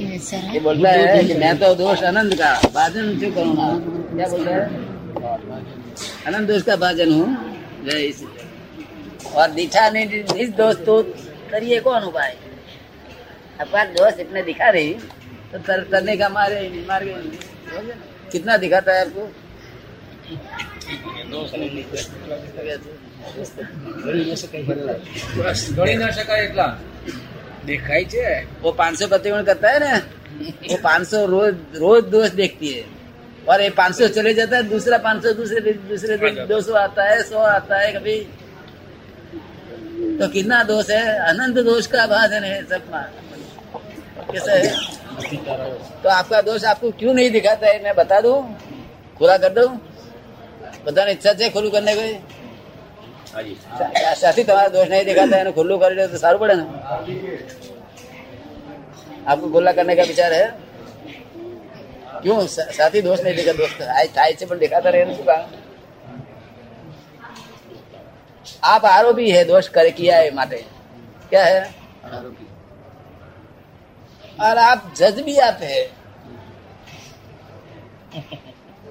ये सर ये बोलता है कि मैं तो दोष अनंत का भाजन क्यों करूंगा क्या बोलता है अनंत दोष का भाजन हूँ जय इस- और दिखा नहीं इस दोष तो करिए कौन उपाय आपका दोस्त इतने दिखा रही तो तर, तरने का मारे मार गए कितना दिखाता है आपको ગણી ના શકાય એટલા દેખાય છે वो 500 प्रतिगुण करता है ना वो 500 रोज रोज दोष देखती है और ये 500 चले जाता है दूसरा 500 दूसरे दिन दूसरे दिन 200 आता है 100 आता है कभी तो कितना दोष है अनंत दोष का भाजन है सब मा- कैसा है तो आपका दोष आपको क्यों नहीं दिखाता है मैं बता दूं खुला कर दूं બધાને ઈચ્છા છે ખુલ્લું કરને કોઈ સાથી તમારા દોષ નહીં દેખાતા એનું ખુલ્લું કરી દે તો સારું પડે ને आपको खुला करने का विचार है क्यों सा- साथी दोष नहीं देखा दोस्त आय થાય છે પણ દેખાતા રહે શું કારણ आप आरोपी है दोष करे किया है माटे क्या है और आप जज भी आप है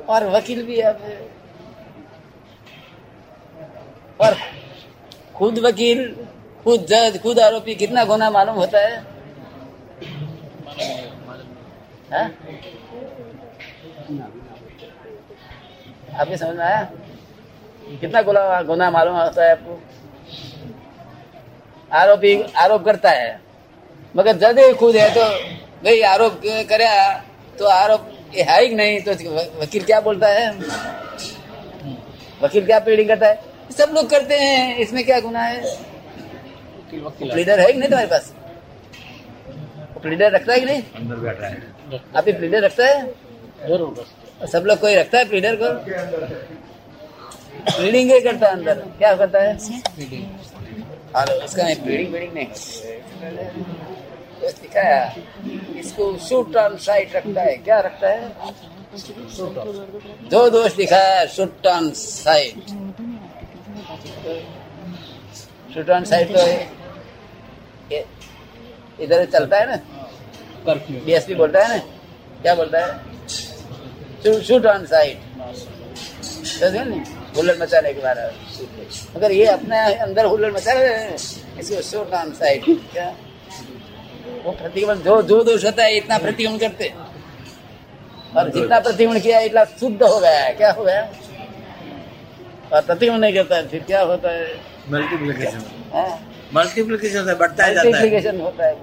और वकील भी आप है और खुद वकील, खुद जज, खुद आरोपी कितना गुना मालूम होता है? हाँ? आपके समझ में आया? कितना गुना गुना मालूम होता है आपको? आरोपी, आरोप करता है। मगर जज ही खुद है तो भाई आरोप करे तो आरोप है ही नहीं तो वकील क्या बोलता है? वकील क्या प्लीडिंग करता है? सब लोग करते हैं इसमें क्या गुना है? लीडर है कि नहीं तुम्हारे पास? लीडर रखता है कि नहीं? अंदर बैठा है। आप ही प्लीडर रखता है? ज़रूर सब लोग कोई रखता है प्लीडर को? प्लीडिंग ही करता है अंदर। क्या करता है? उसका नहीं ब्लीडिंग ब्लीडिंग नहीं। दिखाया इसको शूट ऑन साइट रखता है। क्या रखता है? दो दोष दिखाया shoot on sight shoot on sight तो इधर चलता है ना? डीएसपी बोलता है ना? क्या बोलता है? शूट ऑन नहीं हुल्लड़ मचाने के बारे में। मगर ये अपने अंदर हुल्लड़ मचा रहे इसको शूट ऑन साइट क्या? वो प्रतिक्रमण जो जो दोष होता है, इतना प्रतिक्रमण करते। और जितना प्रतिक्रमण किया, इतना शुद्ध हो गया है। क्या हो गया? और प्रतिक्रमण नहीं करता है, फिर क्या होता है? मल्टीप्लिकेशन मल्टीप्लीकेशन हाँ। से बढ़ता है मल्टीप्लीकेशन होता है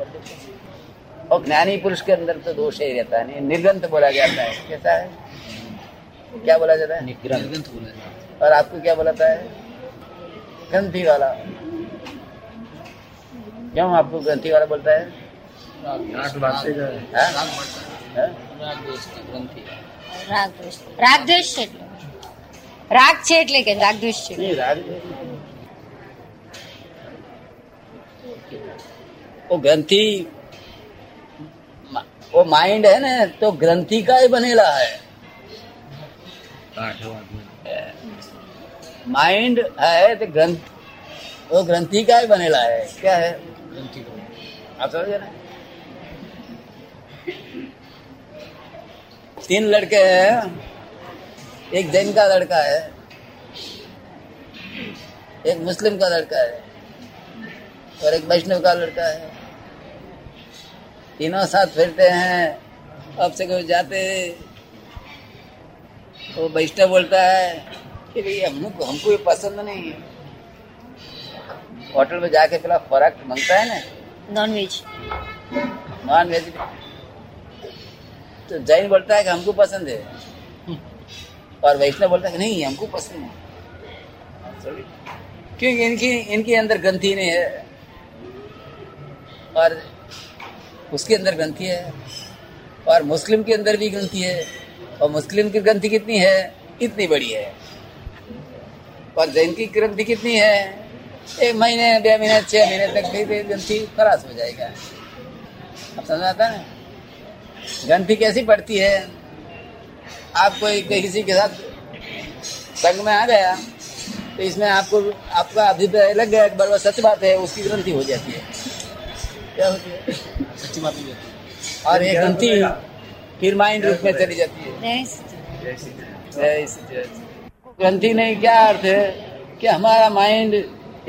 और ज्ञानी पुरुष के अंदर तो दोष ही रहता है निर्गंत बोला जाता है। कैसा है? क्या बोला जाता है? निर्गंत। और आपको क्या बोलाता है? ग्रंथी वाला। क्यों आपको ग्रंथी वाला बोलता है? हाँ? राग द्वेष हाँ? राग द्वेष राग राग लेके राग द्वेष वो ग्रंथि वो माइंड है ना तो ग्रंथि का ही बनेला है। माइंड है तो ग्रंथ वो ग्रंथि का ही बनेला है। क्या है? ग्रंथि आप समझे ना? तीन लड़के हैं एक जैन का लड़का है एक मुस्लिम का लड़का है और एक वैष्णव का लड़का है। तीनों साथ फिरते हैं। अब से कोई जाते वो बैष्टा बोलता है कि भाई हमको हमको ये पसंद नहीं है। होटल में जाके पहला फ़र्क मंगता है ना? नॉन वेज नॉन वेज तो जैन बोलता है कि हमको पसंद है। और वैष्णव बोलता है कि नहीं हमको पसंद है। क्योंकि इनकी इनके अंदर ग्रंथि नहीं है। और उसके अंदर ग्रंथि है, और मुस्लिम के अंदर भी ग्रंथि है, और मुस्लिम की ग्रंथि कितनी है? इतनी बड़ी है। और जैन की ग्रंथि कितनी है? एक महीने दो महीने, छह महीने तक भी ग्रंथि खराश हो जाएगा। अब समझ आता है ग्रंथि कैसी पड़ती है? आप कोई किसी के साथ संग में आ गया तो इसमें आपको, आपका अभिप्राय लग गया बड़ा सच बात है, उसकी ग्रंथि हो जाती है। सच्ची माँ होती। है और एक गलती फिर माइंड रूप में चली जाती है। जय नहीं क्या अर्थ है कि हमारा माइंड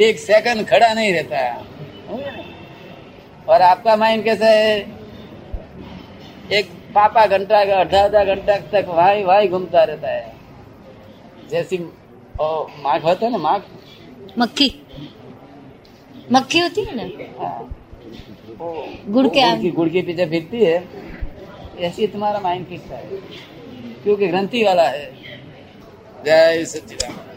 एक सेकंड खड़ा नहीं रहता है? और आपका माइंड कैसे है? एक पापा घंटा का आधा आधा घंटा तक वहाँ वहाँ घूमता रहता है। जैसी माघ होता है ना माघ मक्खी। मक्खी होती है ना? हाँ। गुड़ के गुड़ की के पीछे फिरती है। ऐसी तुम्हारा माइंड फिर है? क्योंकि ग्रंथि वाला है। जय सच्चिदानंद।